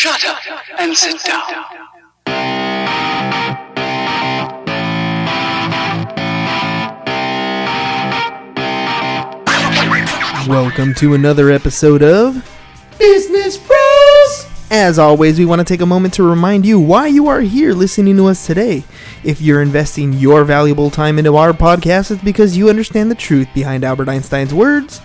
Shut up and sit down. Welcome to another episode of Business Bros. As always, we want to take a moment to remind you why you are here listening to us today. If you're investing your valuable time into our podcast, it's because you understand the truth behind Albert Einstein's words.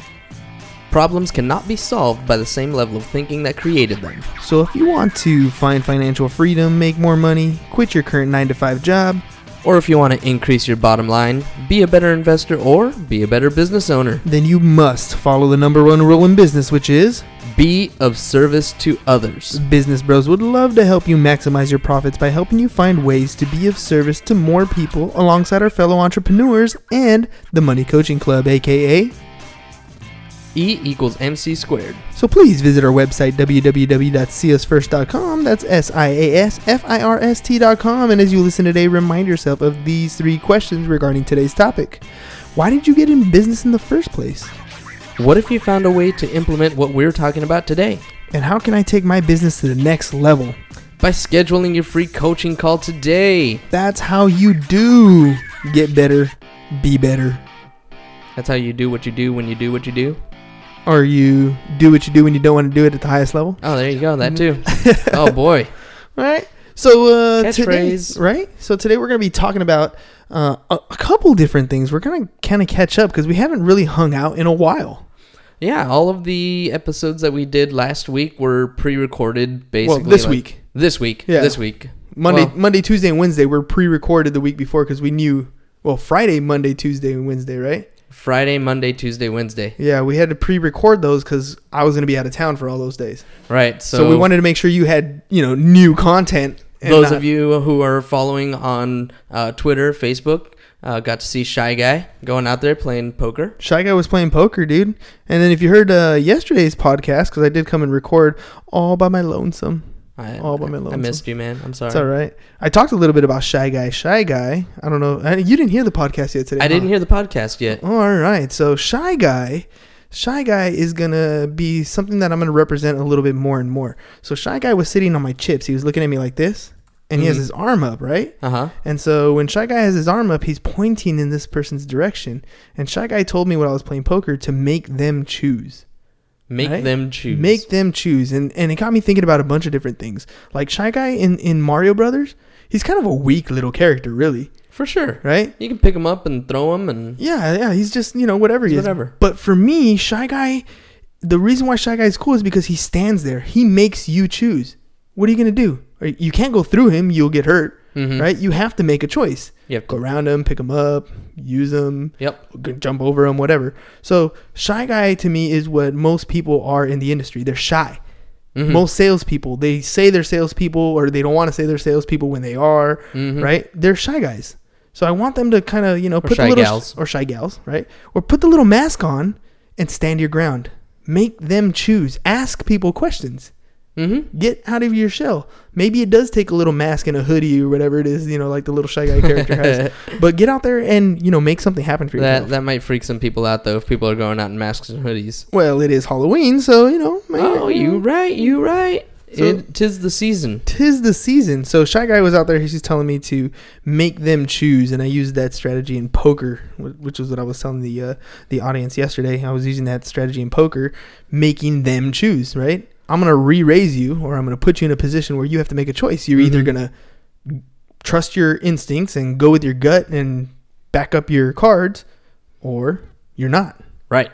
Problems cannot be solved by the same level of thinking that created them. So if you want to find financial freedom, make more money, quit your current 9 to 5 job, Or if you want to increase your bottom line, be a better investor, or be a better business owner, then you must follow the number one rule in business, which is be of service to others. Business Bros would love to help you maximize your profits by helping you find ways to be of service to more people alongside our fellow entrepreneurs and the Money Coaching Club, aka. E equals MC squared. So please visit our website www.seeusfirst.com. That's S I A S F I R S T.com. And as you listen today, remind yourself of these three questions regarding today's topic. Why did you get in business in the first place? What if you found a way to implement what we're talking about today? And how can I take my business to the next level? By scheduling your free coaching call today. That's how you do get better, be better. That's how you do what you do when you do what you do. Or you do what you do when you don't want to do it at the highest level. Oh, there you go. That too. oh boy. All right. So uh, today, right? So today we're going to be talking about uh, a, a couple different things. We're going to kind of catch up because we haven't really hung out in a while. Yeah, all of the episodes that we did last week were pre-recorded basically. well, this like- week, This week. Yeah. This week. Monday, Well- Monday, Tuesday, and Wednesday were pre-recorded the week before because we knew. Well, Friday, Monday, Tuesday, and Wednesday, right? Friday, Monday, Tuesday, Wednesday. Yeah, we had to pre-record those because I was going to be out of town for all those days. Right. So, So, we wanted to make sure you had, you know, new content. and those not- of you who are following on uh, Twitter, Facebook, uh, got to see Shy Guy going out there playing poker. Shy Guy was playing poker, dude. And then if you heard uh, yesterday's podcast, because I did come and record all by my lonesome. I, All by my I lonesome. missed you, man. I'm sorry. It's all right. I talked a little bit about Shy Guy. Shy Guy. I don't know. I, you didn't hear the podcast yet today. I didn't hear the podcast yet. Oh, all right. So Shy Guy. Shy Guy is gonna be something that I'm gonna represent a little bit more and more. So Shy Guy was sitting on my chips. He was looking at me like this, and he has Mhm. his arm up, right? Uh huh. And so when Shy Guy has his arm up, he's pointing in this person's direction. And Shy Guy told me when I was playing poker to make them choose. Make Right? them choose. Make them choose. And and it got me thinking about a bunch of different things. Like Shy Guy in, in Mario Brothers, he's kind of a weak little character, really. for sure. Right? You can pick him up and throw him and Yeah, yeah, he's just, you know, whatever he is. whatever. But for me, Shy Guy, the reason why Shy Guy is cool is because he stands there. He makes you choose. What are you gonna do? You can't go through him, you'll get hurt, Mhm. right? You have to make a choice. Have Go around them, pick them up, use them. Yep. jump over them, whatever. So Shy Guy to me is what most people are in the industry. They're shy. Mhm. Most salespeople, they say they're salespeople or they don't want to say they're salespeople when they are, Mhm. right? They're shy guys. So I want them to kind of, you know, put shy the little gals. or shy gals, right? Or put the little mask on and stand your ground. Make them choose. Ask people questions. Mhm. Get out of your shell. Maybe it does take a little mask and a hoodie or whatever it is, you know, like the little shy guy character has. But get out there and, you know, make something happen for yourself. That that might freak some people out though if people are going out in masks and hoodies. well, it is Halloween, so, you know. maybe- Oh, you right, you right. So- it tis the season. tis the season. So Shy Guy was out there. He's just telling me to make them choose, and I used that strategy in poker, which was what I was telling the uh, the audience yesterday. I was using that strategy in poker, making them choose. Right? I'm gonna re-raise you, or I'm gonna put you in a position where you have to make a choice. You're either Mhm. gonna trust your instincts and go with your gut and back up your cards, or you're not. Right.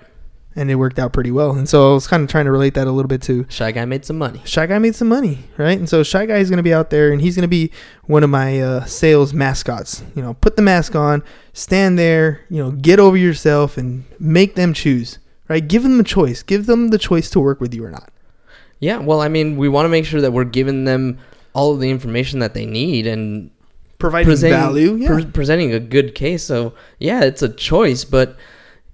And it worked out pretty well. And so I was kind of trying to relate that a little bit to Shy guy made some money. Shy Guy made some money, right? And so Shy Guy is going to be out there, and he's going to be one of my uh, sales mascots. You know, put the mask on, stand there, you know, get over yourself, and make them choose, right? Give them the choice. Give them the choice to work with you or not. Yeah, well, I mean, we want to make sure that we're giving them all of the information that they need and Providing presenting value, yeah. pre- presenting a good case. So yeah, it's a choice, but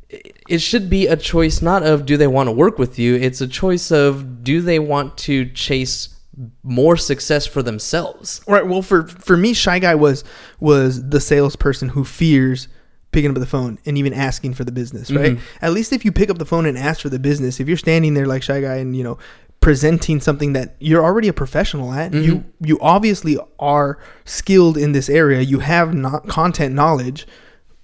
it should be a choice not of do they want to work with you. It's a choice of do they want to chase more success for themselves. Right. Well, for for me, Shy Guy was was the salesperson who fears picking up the phone and even asking for the business. Right. Mhm. At least if you pick up the phone and ask for the business, if you're standing there like Shy Guy and you know presenting something that you're already a professional at. Mm-hmm. You you obviously are skilled in this area. You have not content knowledge,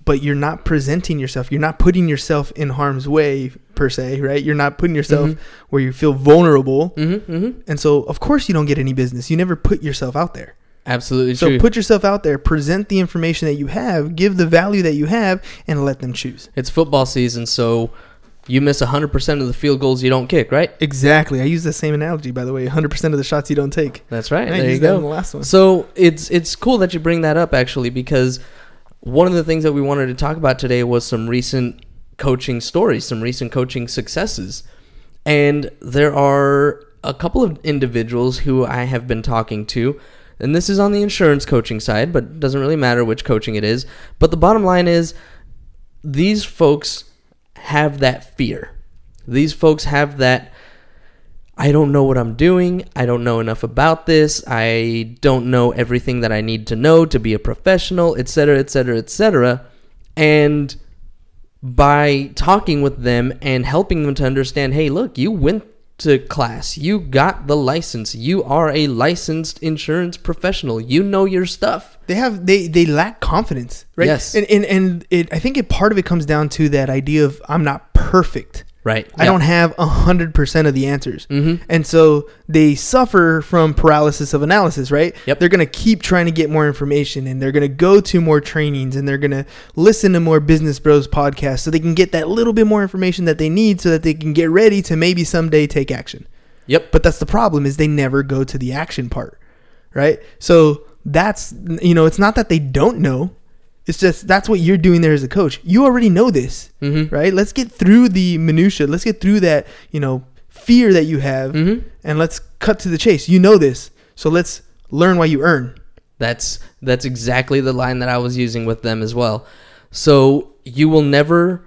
but you're not presenting yourself. You're not putting yourself in harm's way per se, right? You're not putting yourself Mm-hmm. where you feel vulnerable. Mm-hmm, mm-hmm. And so, of course, you don't get any business. You never put yourself out there. Absolutely So true. So put yourself out there, present the information that you have, give the value that you have, and let them choose. it's football season, so you miss 100% of the field goals you don't kick, right? Exactly. I use the same analogy, by the way. 100% of the shots you don't take. That's right. I there you used that go. in the last one. So it's it's cool that you bring that up actually because one of the things that we wanted to talk about today was some recent coaching stories, some recent coaching successes. And there are a couple of individuals who I have been talking to, and this is on the insurance coaching side, but it doesn't really matter which coaching it is. But the bottom line is these folks have that fear. These folks have that I don't know what I'm doing. I don't know enough about this. I don't know everything that I need to know to be a professional, etc., etc., etc. And by talking with them and helping them to understand, hey, look, you went to class. You got the license. You are a licensed insurance professional. You know your stuff. they have they they lack confidence right Yes. and and, and it i think it part of it comes down to that idea of i'm not perfect Right. i don't have a hundred percent of the answers Mhm. and so they suffer from paralysis of analysis right Yep. they're going to keep trying to get more information and they're going to go to more trainings and they're going to listen to more business bros podcasts so they can get that little bit more information that they need so that they can get ready to maybe someday take action Yep. but that's the problem is they never go to the action part, right? So that's you know, it's not that they don't know. It's just that's what you're doing there as a coach. You already know this, Mhm. right? Let's get through the minutia. Let's get through that, you know, fear that you have Mhm. and let's cut to the chase. You know this. So let's learn why you earn. That's that's exactly the line that I was using with them as well. So you will never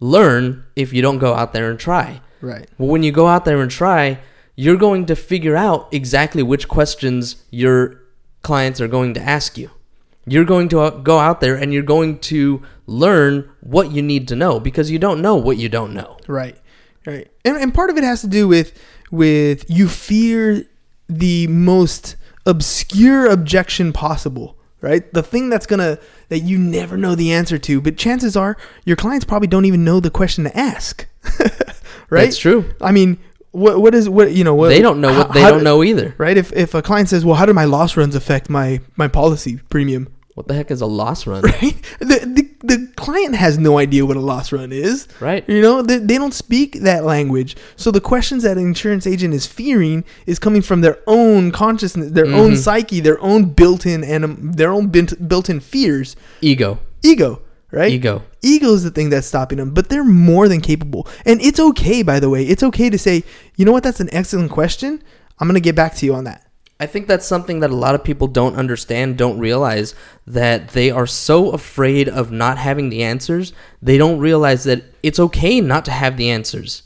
learn if you don't go out there and try. Right. Well, when you go out there and try, you're going to figure out exactly which questions your clients are going to ask you. You're going to uh, go out there and you're going to learn what you need to know because you don't know what you don't know. Right. Right. And, and part of it has to do with with you fear the most obscure objection possible. Right? The thing that's gonna that you never know the answer to, but chances are your clients probably don't even know the question to ask. right? That's true. I mean, what what is what you know what They don't know what how- they how don't do- know either. Right? If if a client says, "Well, how do my loss runs affect my my policy premium?" What the heck is a loss run? Right? The, the the client has no idea what a loss run is. Right. You know, they, they don't speak that language. So the questions that an insurance agent is fearing is coming from their own consciousness, their own Mhm. psyche, their own built-in and their own built-in fears. Ego. Ego, right? Ego. Ego is the thing that's stopping them, but they're more than capable. And it's okay, by the way. It's okay to say, you know what, that's an excellent question. I'm going to get back to you on that. I think that's something that a lot of people don't understand, don't realize that they are so afraid of not having the answers, they don't realize that it's okay not to have the answers.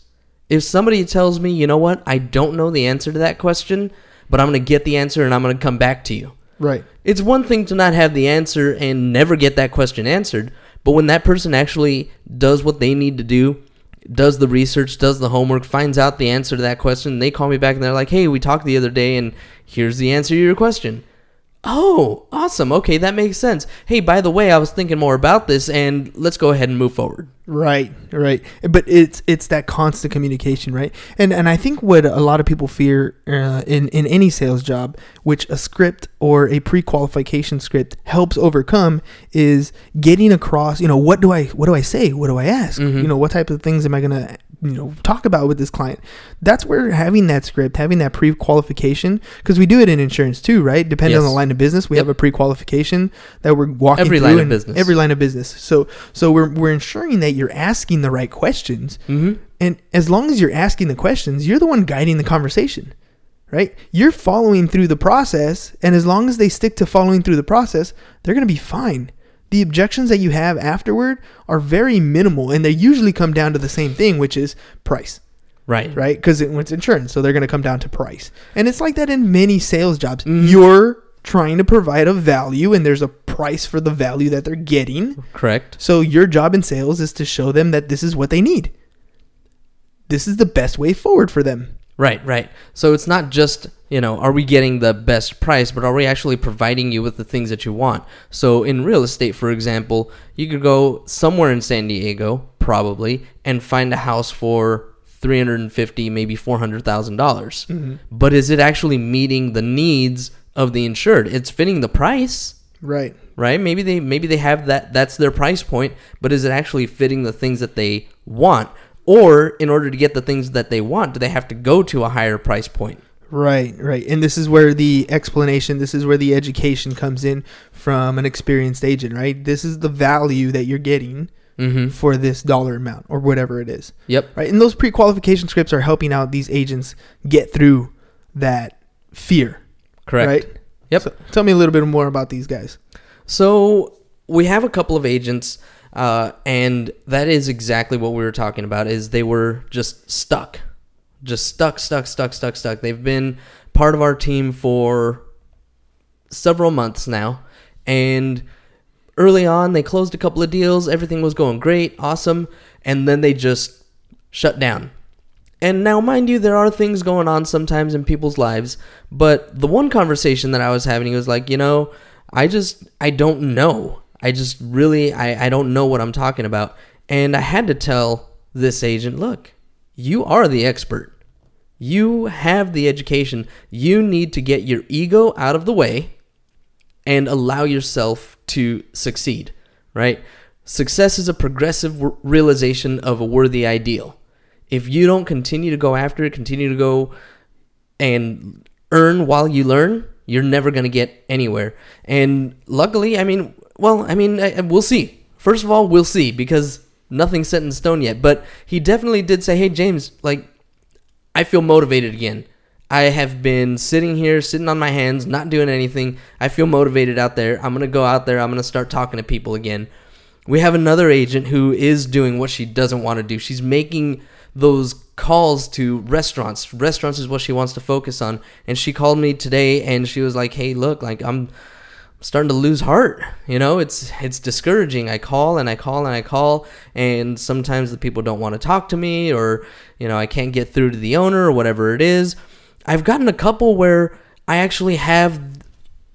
If somebody tells me, you know what, I don't know the answer to that question, but I'm going to get the answer and I'm going to come back to you. Right. It's one thing to not have the answer and never get that question answered, but when that person actually does what they need to do, does the research, does the homework, finds out the answer to that question, they call me back and they're like, "Hey, we talked the other day and here's the answer to your question." Oh, awesome. Okay, that makes sense. Hey, by the way, I was thinking more about this and let's go ahead and move forward. Right, right. But it's it's that constant communication, right? And and I think what a lot of people fear uh, in in any sales job, which a script or a pre-qualification script helps overcome, is getting across. You know, what do I what do I say? What do I ask? You know, what type of things am I gonna you know talk about with this client? That's where having that script, having that pre-qualification, because we do it in insurance too, right? Depending on the line of business, we Yep. have a pre-qualification that we're walking Every through line of business. Every line of business. So so we're we're ensuring that you're asking the right questions. Mhm. And as long as you're asking the questions, you're the one guiding the conversation. Right? You're following through the process, and as long as they stick to following through the process, they're going to be fine. The objections that you have afterward are very minimal, and they usually come down to the same thing, which is price Right. right? Because it, it's insurance, so they're going to come down to price. And it's like that in many sales jobs. Mhm. You're trying to provide a value, and there's a price for the value that they're getting. Correct. So your job in sales is to show them that this is what they need. This is the best way forward for them. Right, right. So it's not just, you know, are we getting the best price, but are we actually providing you with the things that you want? So in real estate, for example, you could go somewhere in San Diego, probably, and find a house for 350 maybe $400,000. dollars mm-hmm. But is it actually meeting the needs of the insured? It's fitting the price Right. right maybe they maybe they have that that's their price point but is it actually fitting the things that they want or in order to get the things that they want do they have to go to a higher price point Right, right. And this is where the explanation, this is where the education comes in from an experienced agent, right? This is the value that you're getting mm-hmm for this dollar amount or whatever it is. yep Right? And those pre-qualification scripts are helping out these agents get through that fear, correct right? Yep. So tell me a little bit more about these guys. So we have a couple of agents, uh, and that is exactly what we were talking about. Is they were just stuck, just stuck, stuck, stuck, stuck, stuck. They've been part of our team for several months now, and early on they closed a couple of deals. Everything was going great, awesome, and then they just shut down. And now, mind you, there are things going on sometimes in people's lives. But the one conversation that I was having, he was like, you know, I just, I don't know. I just really, I, I don't know what I'm talking about. And I had to tell this agent, look, you are the expert. You have the education. You need to get your ego out of the way and allow yourself to succeed, right? Success is a progressive realization of a worthy ideal. If you don't continue to go after it, continue to go and earn while you learn, you're never going to get anywhere. And luckily, I mean, well, I mean, I, we'll see. First of all, we'll see because nothing's set in stone yet. But he definitely did say, hey, James, like, I feel motivated again. I have been sitting here, sitting on my hands, not doing anything. I feel motivated out there. I'm going to go out there. I'm going to start talking to people again. We have another agent who is doing what she doesn't want to do. She's making those calls to restaurants. Restaurants is what she wants to focus on. And she called me today and she was like, "Hey, look, like I'm starting to lose heart. You know, it's it's discouraging. I call and I call and I call, and sometimes the people don't want to talk to me, or you know, I can't get through to the owner or whatever it is. I've gotten a couple where I actually have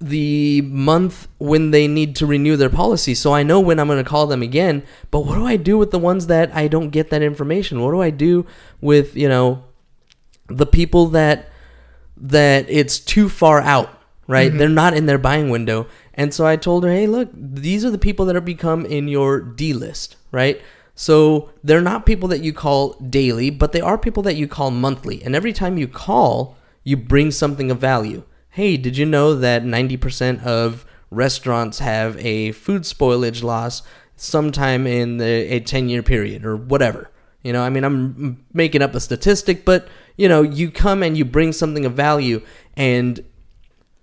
the month when they need to renew their policy, so I know when I'm going to call them again. But what do I do with the ones that I don't get that information? What do I do with you know the people that that it's too far out, right? Mm-hmm. They're not in their buying window. And so I told her, hey, look, these are the people that have become in your D list, right? So they're not people that you call daily, but they are people that you call monthly. And every time you call, you bring something of value. Hey, did you know that 90% of restaurants have a food spoilage loss sometime in the, a 10 year period or whatever? You know, I mean, I'm making up a statistic, but you know, you come and you bring something of value, and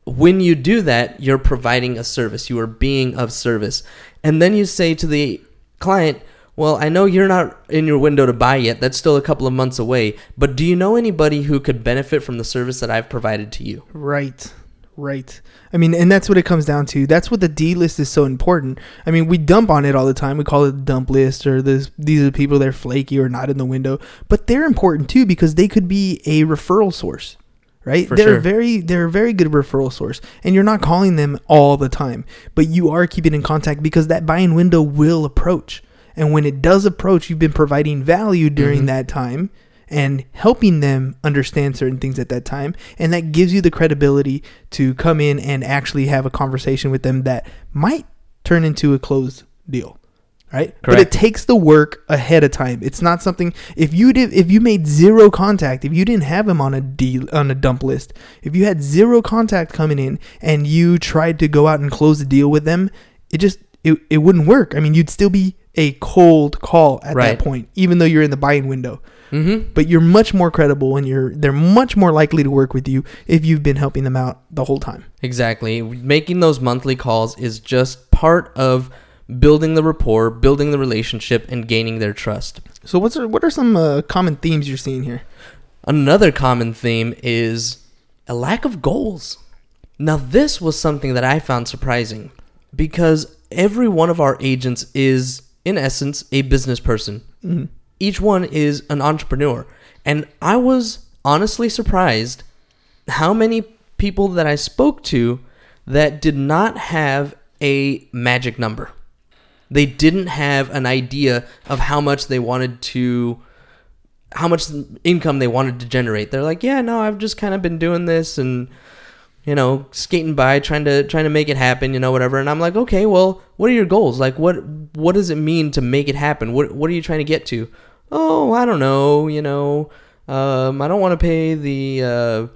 when you do that, you're providing a service. You are being of service, and then you say to the client, "Well, I know you're not in your window to buy yet. That's still a couple of months away. But do you know anybody who could benefit from the service that I've provided to you?" Right. Right. I mean, and that's what it comes down to. That's what the D list is so important. I mean, we dump on it all the time. We call it the dump list or this these are the people that are flaky or not in the window. But they're important too because they could be a referral source. Right? For they're sure. very they're a very good referral source. And you're not calling them all the time, but you are keeping in contact because that buying window will approach. And when it does approach, you've been providing value during Mhm. that time and helping them understand certain things at that time. And that gives you the credibility to come in and actually have a conversation with them that might turn into a closed deal. Right? But it takes the work ahead of time. It's not something if you did if you made zero contact, if you didn't have him on a deal on a dump list, if you had zero contact coming in and you tried to go out and close the deal with them, it just it, it wouldn't work. I mean, you'd still be a cold call at Right. that point, even though you're in the buying window Mm-hmm. but you're much more credible and you're they're much more likely to work with you if you've been helping them out the whole time. Exactly. Making those monthly calls is just part of building the rapport, building the relationship, and gaining their trust. So what's what are some uh, common themes you're seeing here? Another common theme is a lack of goals. Now, this was something that I found surprising because every one of our agents is, in essence, a business person. Mhm. Each one is an entrepreneur. And I was honestly surprised how many people that I spoke to that did not have a magic number. They didn't have an idea of how much they wanted to how much income they wanted to generate. They're like, "Yeah, no, I've just kind of been doing this and you know, skating by trying to trying to make it happen, you know, whatever." And I'm like, "Okay, well, what are your goals? Like what what does it mean to make it happen? What what are you trying to get to?" "Oh, I don't know, you know, um, I don't want to pay the uh,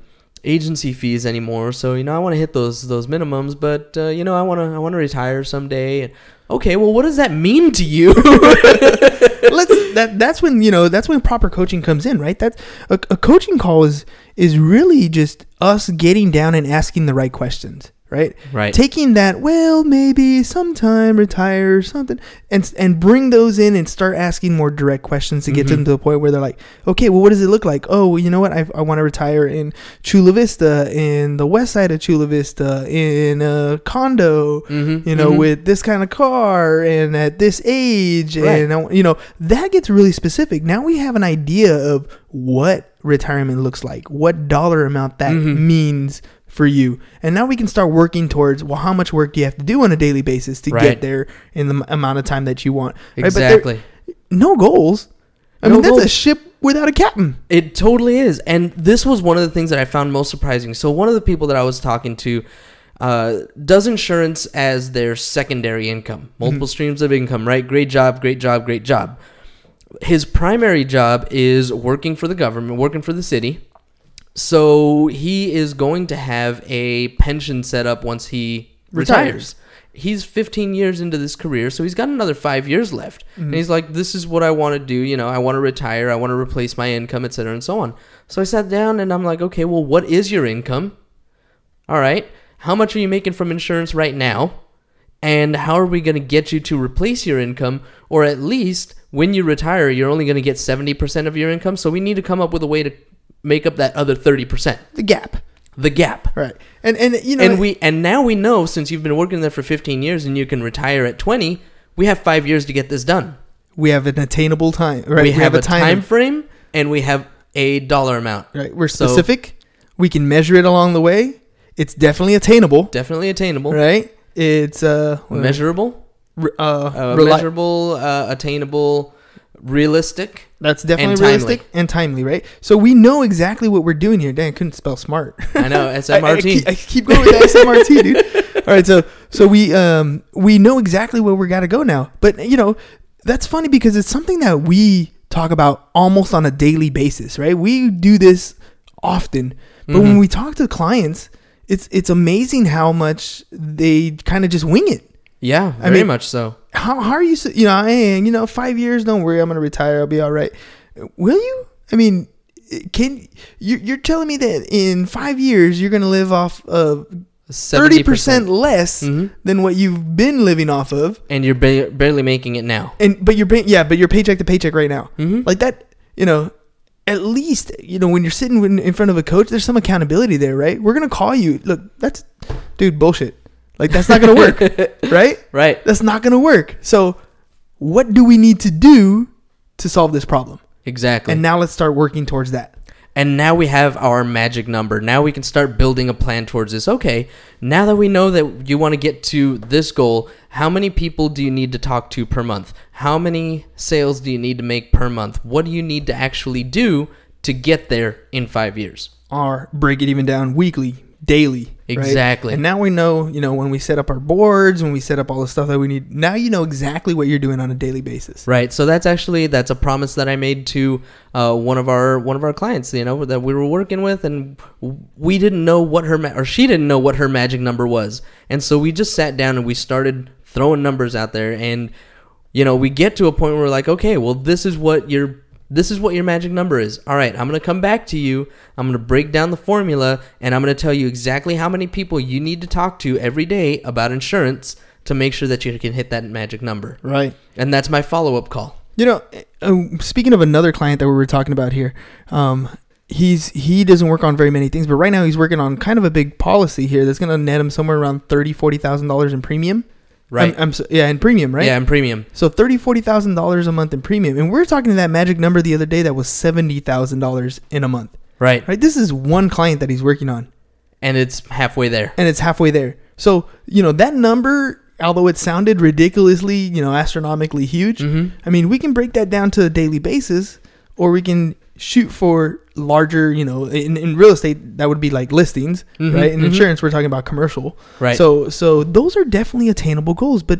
agency fees anymore. So you know, I want to hit those those minimums, but uh, you know, I want to I want to retire someday. Okay, well, what does that mean to you? Let's that that's when you know that's when proper coaching comes in, right? That's a, a coaching call is is really just us getting down and asking the right questions, right? Right. Taking that, well, maybe sometime retire or something, and and bring those in and start asking more direct questions to get Mhm. them to the point where they're like, okay, well, what does it look like? Oh, well, you know what? I, I want to retire in Chula Vista, in the west side of Chula Vista, in a condo, Mhm, you know, mhm. with this kind of car and at this age, Right. and I- you know that gets really specific. Now we have an idea of what retirement looks like, what dollar amount that Mhm. means for you, and now we can start working towards well, how much work do you have to do on a daily basis to Right. get there in the amount of time that you want. right? But exactly. no goals. I No mean, that's a ship without a captain. It totally is. And this was one of the things that I found most surprising. So, one of the people that I was talking to uh, does insurance as their secondary income, multiple streams of income, right? Great job, great job, great job. His primary job is working for the government, working for the city. So, he is going to have a pension set up once he Retires. retires. He's 15 years into this career, so he's got another five years left. And mm-hmm. he's like, "This is what I want to do. You know, I want to retire. I want to replace my income, etc., and so on." So I sat down and I'm like, "Okay, well, what is your income? All right, how much are you making from insurance right now? And how are we going to get you to replace your income, or at least when you retire, you're only going to get 70% of your income? So we need to come up with a way to make up that other 30%, The gap, the gap." right? And and you know, and we and now we know since you've been working there for 15 years and you can retire at 20 we have five years to get this done we have an attainable time, right? we, have, a time, frame and we have a dollar amount Right. We're So- specific. we can measure it along the way. It's definitely attainable, definitely attainable right? It's uh, measurable uh, uh, reli- measurable uh, attainable realistic That's definitely and realistic timely. and timely, right? So we know exactly what we're doing here. Dang, I couldn't spell smart. i know I, I smrt keep, I keep going with SMRT, dude. All right, so so we um we know exactly where we got to go now. But you know, that's funny because it's something that we talk about almost on a daily basis, right? We do this often, but when Mhm. we talk to clients, it's it's amazing how much they kind of just wing it. Yeah I mean- much so How how are you? You know, hey, you know, five years. Don't worry, I'm gonna retire. I'll be all right. Will you? I mean, can you? You're telling me that in five years you're gonna live off of thirty 70% less Mhm. than what you've been living off of, and you're ba- barely making it now and but you're paying, yeah, but you're paycheck to paycheck right now. Mhm. Like that, you know. At least you know when you're sitting in in front of a coach, there's some accountability there, right? We're gonna call you. Look, that's, dude, bullshit. Like that's not gonna work, right? right That's not to work. So, what do we need to do to solve this problem? exactly And now let's start working towards that. And now we have our magic number. Now we can start building a plan towards this. Okay, now that we know that you want to get to this goal, how many people do you need to talk to per month? How many sales do you need to make per month? What do you need to actually do to get there in five years? Or break it even down weekly, daily. Right? Exactly. And now we know, you know, when we set up our boards, when we set up all the stuff that we need, now you know exactly what you're doing on a daily basis. Right. So that's actually that's a promise that I made to uh, one of our one of our clients. You know that we were working with, and we didn't know what her ma- or she didn't know what her magic number was, and so we just sat down and we started throwing numbers out there, and you know we get to a point where we're like, okay, well this is what your this is what your magic number is. All right, I'm gonna come back to you. I'm gonna break down the formula, and I'm gonna tell you exactly how many people you need to talk to every day about insurance to make sure that you can hit that magic number. Right. And that's my follow up call. You know, uh, speaking of another client that we were talking about here, um, he's he doesn't work on very many things, but right now he's working on kind of a big policy here that's going to net him somewhere around thirty, forty thousand dollars in premium. Right. I'm, I'm so, yeah, in premium, right? Yeah, and premium. So thirty, forty thousand dollars a month in premium, and we are talking to that magic number the other day that was seventy thousand dollars in a month. Right. Right? This is one client that he's working on And it's halfway there. and it's halfway there. So, you know, that number, although it sounded ridiculously, you know, astronomically huge, Mhm. I mean, we can break that down to a daily basis or we can shoot for larger, you know, in, in real estate, that would be like listings, Mhm, right? In mhm. insurance, we're talking about commercial. Right. So, so those are definitely attainable goals, but,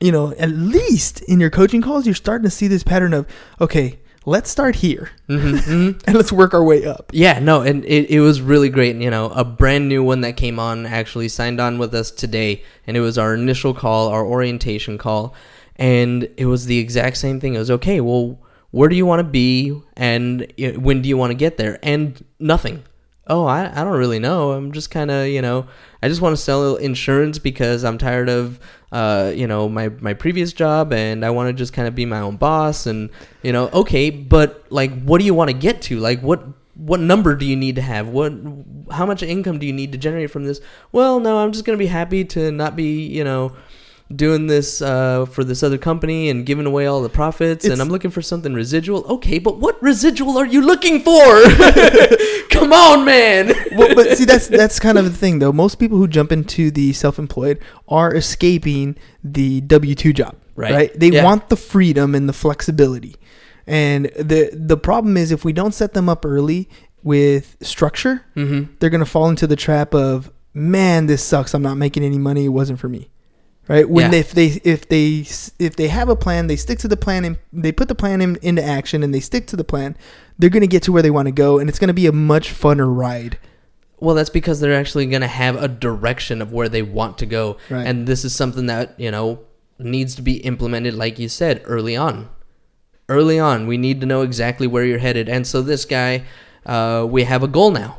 you know, at least in your coaching calls, you're starting to see this pattern of, okay, let's start here hmm hmm and let's work our way up. Yeah, no, and it, it was really great. You know, a brand new one that came on actually signed on with us today, and it was our initial call, our orientation call, and it was the exact same thing. It was okay. Well, where do you want to be, and when do you want to get there? And nothing. Oh, I, I don't really know. I'm just kind of you know I just want to sell insurance because I'm tired of uh you know my my previous job and I want to just kind of be my own boss and you know okay, but like what do you want to get to? Like what what number do you need to have? What how much income do you need to generate from this? Well, no, I'm just gonna be happy to not be you know doing this uh, for this other company and giving away all the profits It's- and I'm looking for something residual. Okay, but what residual are you looking for? Come on, man. well, but see, that's that's kind of the thing, though. Most people who jump into the self-employed are escaping the W two job, Right. right? They Yeah. want the freedom and the flexibility, and the the problem is if we don't set them up early with structure, mm-hmm. they're gonna fall into the trap of, man, this sucks. I'm not making any money. It wasn't for me. Right when Yeah. they, if they if they if they have a plan, they stick to the plan and they put the plan in, into action and they stick to the plan. They're gonna get to where they want to go, and it's gonna be a much funner ride. Well, that's because they're actually going to have a direction of where they want to go. Right. And this is something that, you know, needs to be implemented, like you said, early on. Early on, we need to know exactly where you're headed. And so, this guy, uh, we have a goal now.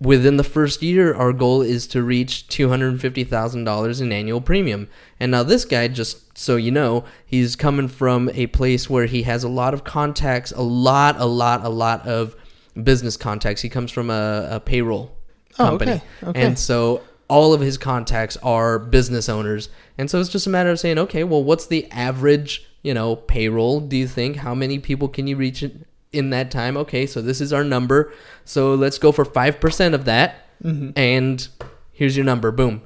Within the first year, our goal is to reach $250,000 in annual premium. And now, this guy, just so you know, he's coming from a place where he has a lot of contacts, a lot, a lot, a lot of business contacts. He comes from a, a payroll Oh, company. okay, okay. And so all of his contacts are business owners. And so it's just a matter of saying, okay, well, what's the average, you know, payroll? Do you think? How many people can you reach in- that time? Okay, so this is our number. So let's go for 5% of that. Mm-hmm. And here's your number. Boom.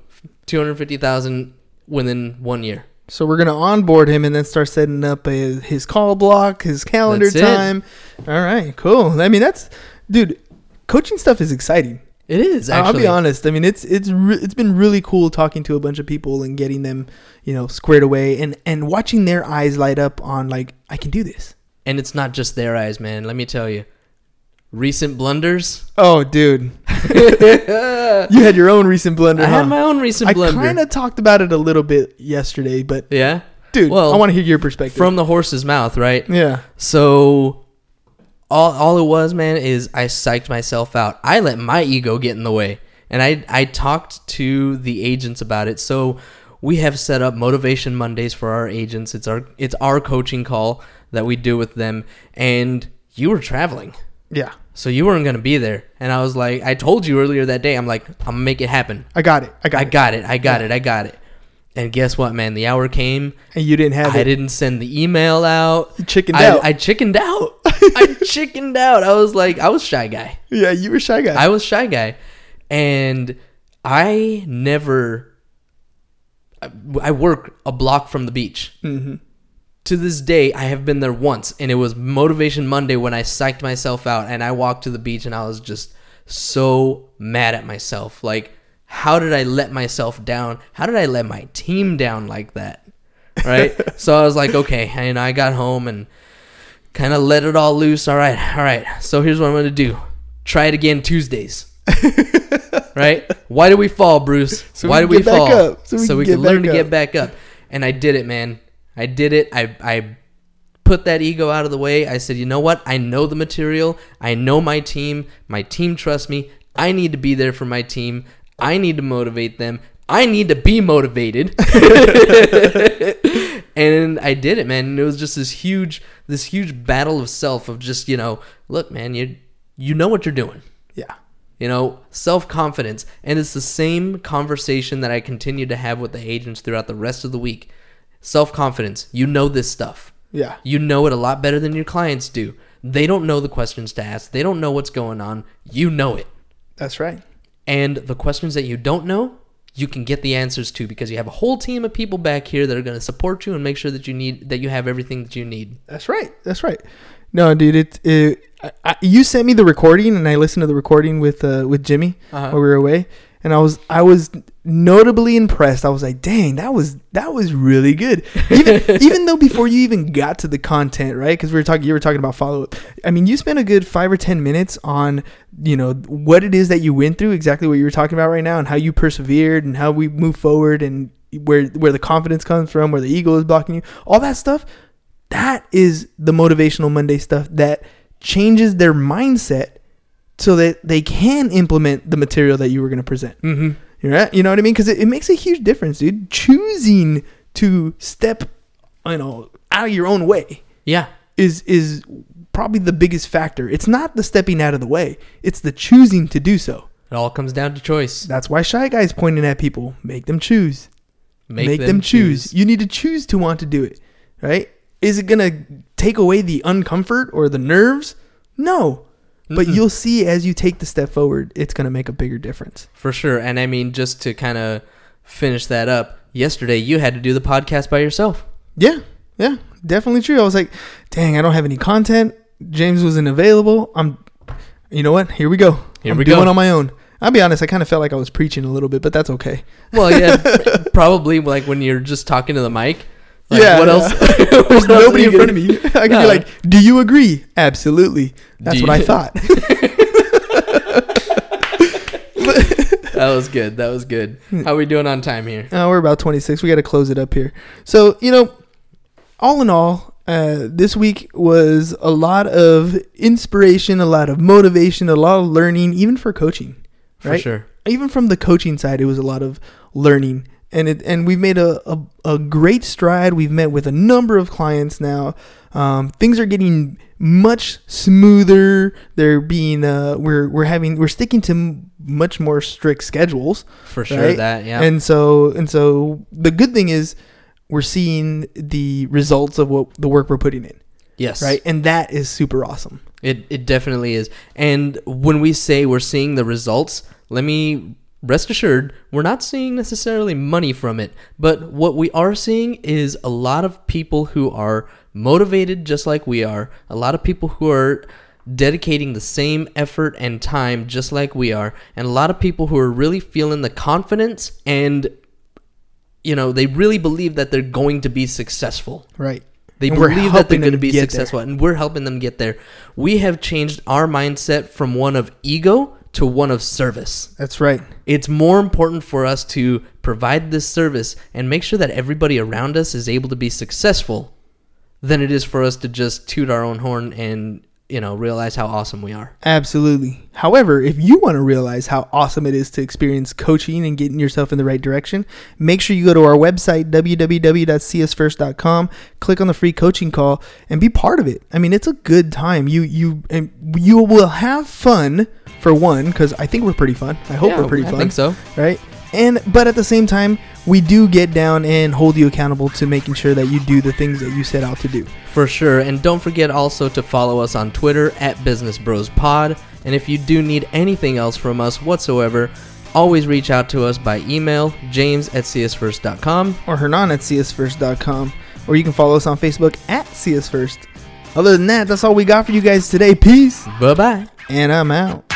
250,000 within one year. So we're gonna onboard him and then start setting up a, his call block, his calendar That's it. time. All right, cool. I mean, that's dude. Coaching stuff is exciting. It is, I'll be honest. I mean, it's it's re- it's been really cool talking to a bunch of people and getting them, you know, squared away and and watching their eyes light up on like I can do this. And it's not just their eyes, man. Let me tell you. Recent blunders. Oh, dude, you had your own recent blunder. I huh? had my own recent I blunder. I kind of talked about it a little bit yesterday, but yeah. dude, Well, I want to hear your perspective. From the horse's mouth, right? yeah, So all all it was, man, is I psyched myself out. I let my ego get in the way. And I I talked to the agents about it. So we have set up motivation Mondays for our agents. It's our it's our coaching call that we do with them and you were traveling. yeah, So you weren't going to be there. And I was like I told you earlier that day I'm like I'm going to make it happen. I got it. I got I it. got it. I got it. I got it. And guess what, man? The hour came. and you didn't have I it. didn't send the email out. You chickened I, out. I chickened out. I chickened out. I was like, I was shy guy. yeah, you were shy guy. I was shy guy, and I never. I- I work a block from the beach. mm-hmm. To this day, I have been there once, and it was Motivation Monday when I psyched myself out, and I walked to the beach, and I was just so mad at myself. Like, how did I let myself down? How did I let my team down like that? Right? so I was like, okay, and I got home and kind of let it all loose. All right, all right. So here's what I'm gonna do: try it again Tuesdays. right? Why do we fall, Bruce? So Why we do we can get back fall? up. So we so can we can learn to get back up. And I did it, man. I did it. I I put that ego out of the way. I said, you know what? I know the material. I know my team. My team trusts me. I need to be there for my team. I need to motivate them. I need to be motivated. and I did it, man. And it was just this huge, this huge battle of self of just, you know, look, man, you you know what you're doing yeah, you know self confidence and it's the same conversation that i continue to have with the agents throughout the rest of the week self confidence you know this stuff yeah, you know it a lot better than your clients do They don't know the questions to ask. They don't know what's going on. You know it. That's right. And the questions that you don't know, you can get the answers to because you have a whole team of people back here that are going to support you and make sure that you need that you have everything that you need. That's right. That's right. No, dude, it, it I, I, you sent me the recording, and I listened to the recording with uh, with Jimmy Uh-huh. while we were away, and I was I was notably impressed. I was like, dang, that was that was really good. Even even though before you even got to the content, right? Because we were talking, you were talking about follow up. I mean, you spent a good five or ten minutes on you know what it is that you went through, exactly what you were talking about right now, and how you persevered, and how we move forward, and where where the confidence comes from, where the ego is blocking you, all that stuff that is the motivational Monday stuff that changes their mindset so that they can implement the material that you were going to present. Mm-hmm. You're right. You know what I mean? Because it, it makes a huge difference, dude. Choosing to step, you know, out of your own way Yeah. is is probably the biggest factor. It's not the stepping out of the way; it's the choosing to do so. It all comes down to choice. That's why shy guys pointing at people make them choose. Make, them, choose. You need to choose to want to do it, right? Is it gonna take away the uncomfort or the nerves? No, but you'll see as you take the step forward, it's gonna make a bigger difference. For sure. And I mean, just to kind of finish that up, yesterday you had to do the podcast by yourself. Yeah, yeah, definitely true. I was like, dang, I don't have any content. James wasn't available. I'm, you know what? Here we go. Here I'm we doing go. on my own. I'll be honest. I kind of felt like I was preaching a little bit, but that's okay. Well, yeah, probably like when you're just talking to the mic. Like, Yeah, What yeah. else? There's nobody in front of me. I can No. be like, "Do you agree?" Absolutely. That's what I thought. That was good. That was good. How we doing on time here? Uh, we're about 26. We got to close it up here. So, you know, all in all, uh, this week was a lot of inspiration, a lot of motivation, a lot of learning, even for coaching. For sure. Even from the coaching side, it was a lot of learning. And it, and we've made a, a, a great stride. We've met with a number of clients now. Um, things are getting much smoother. They're being uh, we're we're having we're sticking to m- much more strict schedules. For sure. Right? That yeah. And so and so the good thing is we're seeing the results of what the work we're putting in, yes. right? And that is super awesome. It it definitely is. And when we say we're seeing the results, let me rest assured we're not seeing necessarily money from it, but what we are seeing is a lot of people who are motivated just like we are, a lot of people who are dedicating the same effort and time just like we are, and a lot of people who are really feeling the confidence and you know, they really believe that they're going to be successful. Right. They And believe that they're going to be successful, and we're helping them get there. We have changed our mindset from one of ego to one of service. That's right. It's more important for us to provide this service and make sure that everybody around us is able to be successful than it is for us to just toot our own horn and, you know, realize how awesome we are. Absolutely. However, if you want to realize how awesome it is to experience coaching and getting yourself in the right direction, make sure you go to our website, www.csfirst.com, click on the free coaching call, and be part of it. I mean, it's a good time. You you and you will have fun for one, because I think we're pretty fun. I hope we're pretty fun. I fun. think so. right? And but at the same time, we do get down and hold you accountable to making sure that you do the things that you set out to do. For sure. And don't forget also to follow us on Twitter at Business Bros Pod. And if you do need anything else from us whatsoever, always reach out to us by email, james at csfirst.com. Or Hernan at csfirst.com. Or you can follow us on Facebook at csfirst. Other than that, that's all we got for you guys today. Peace. Bye bye. And I'm out.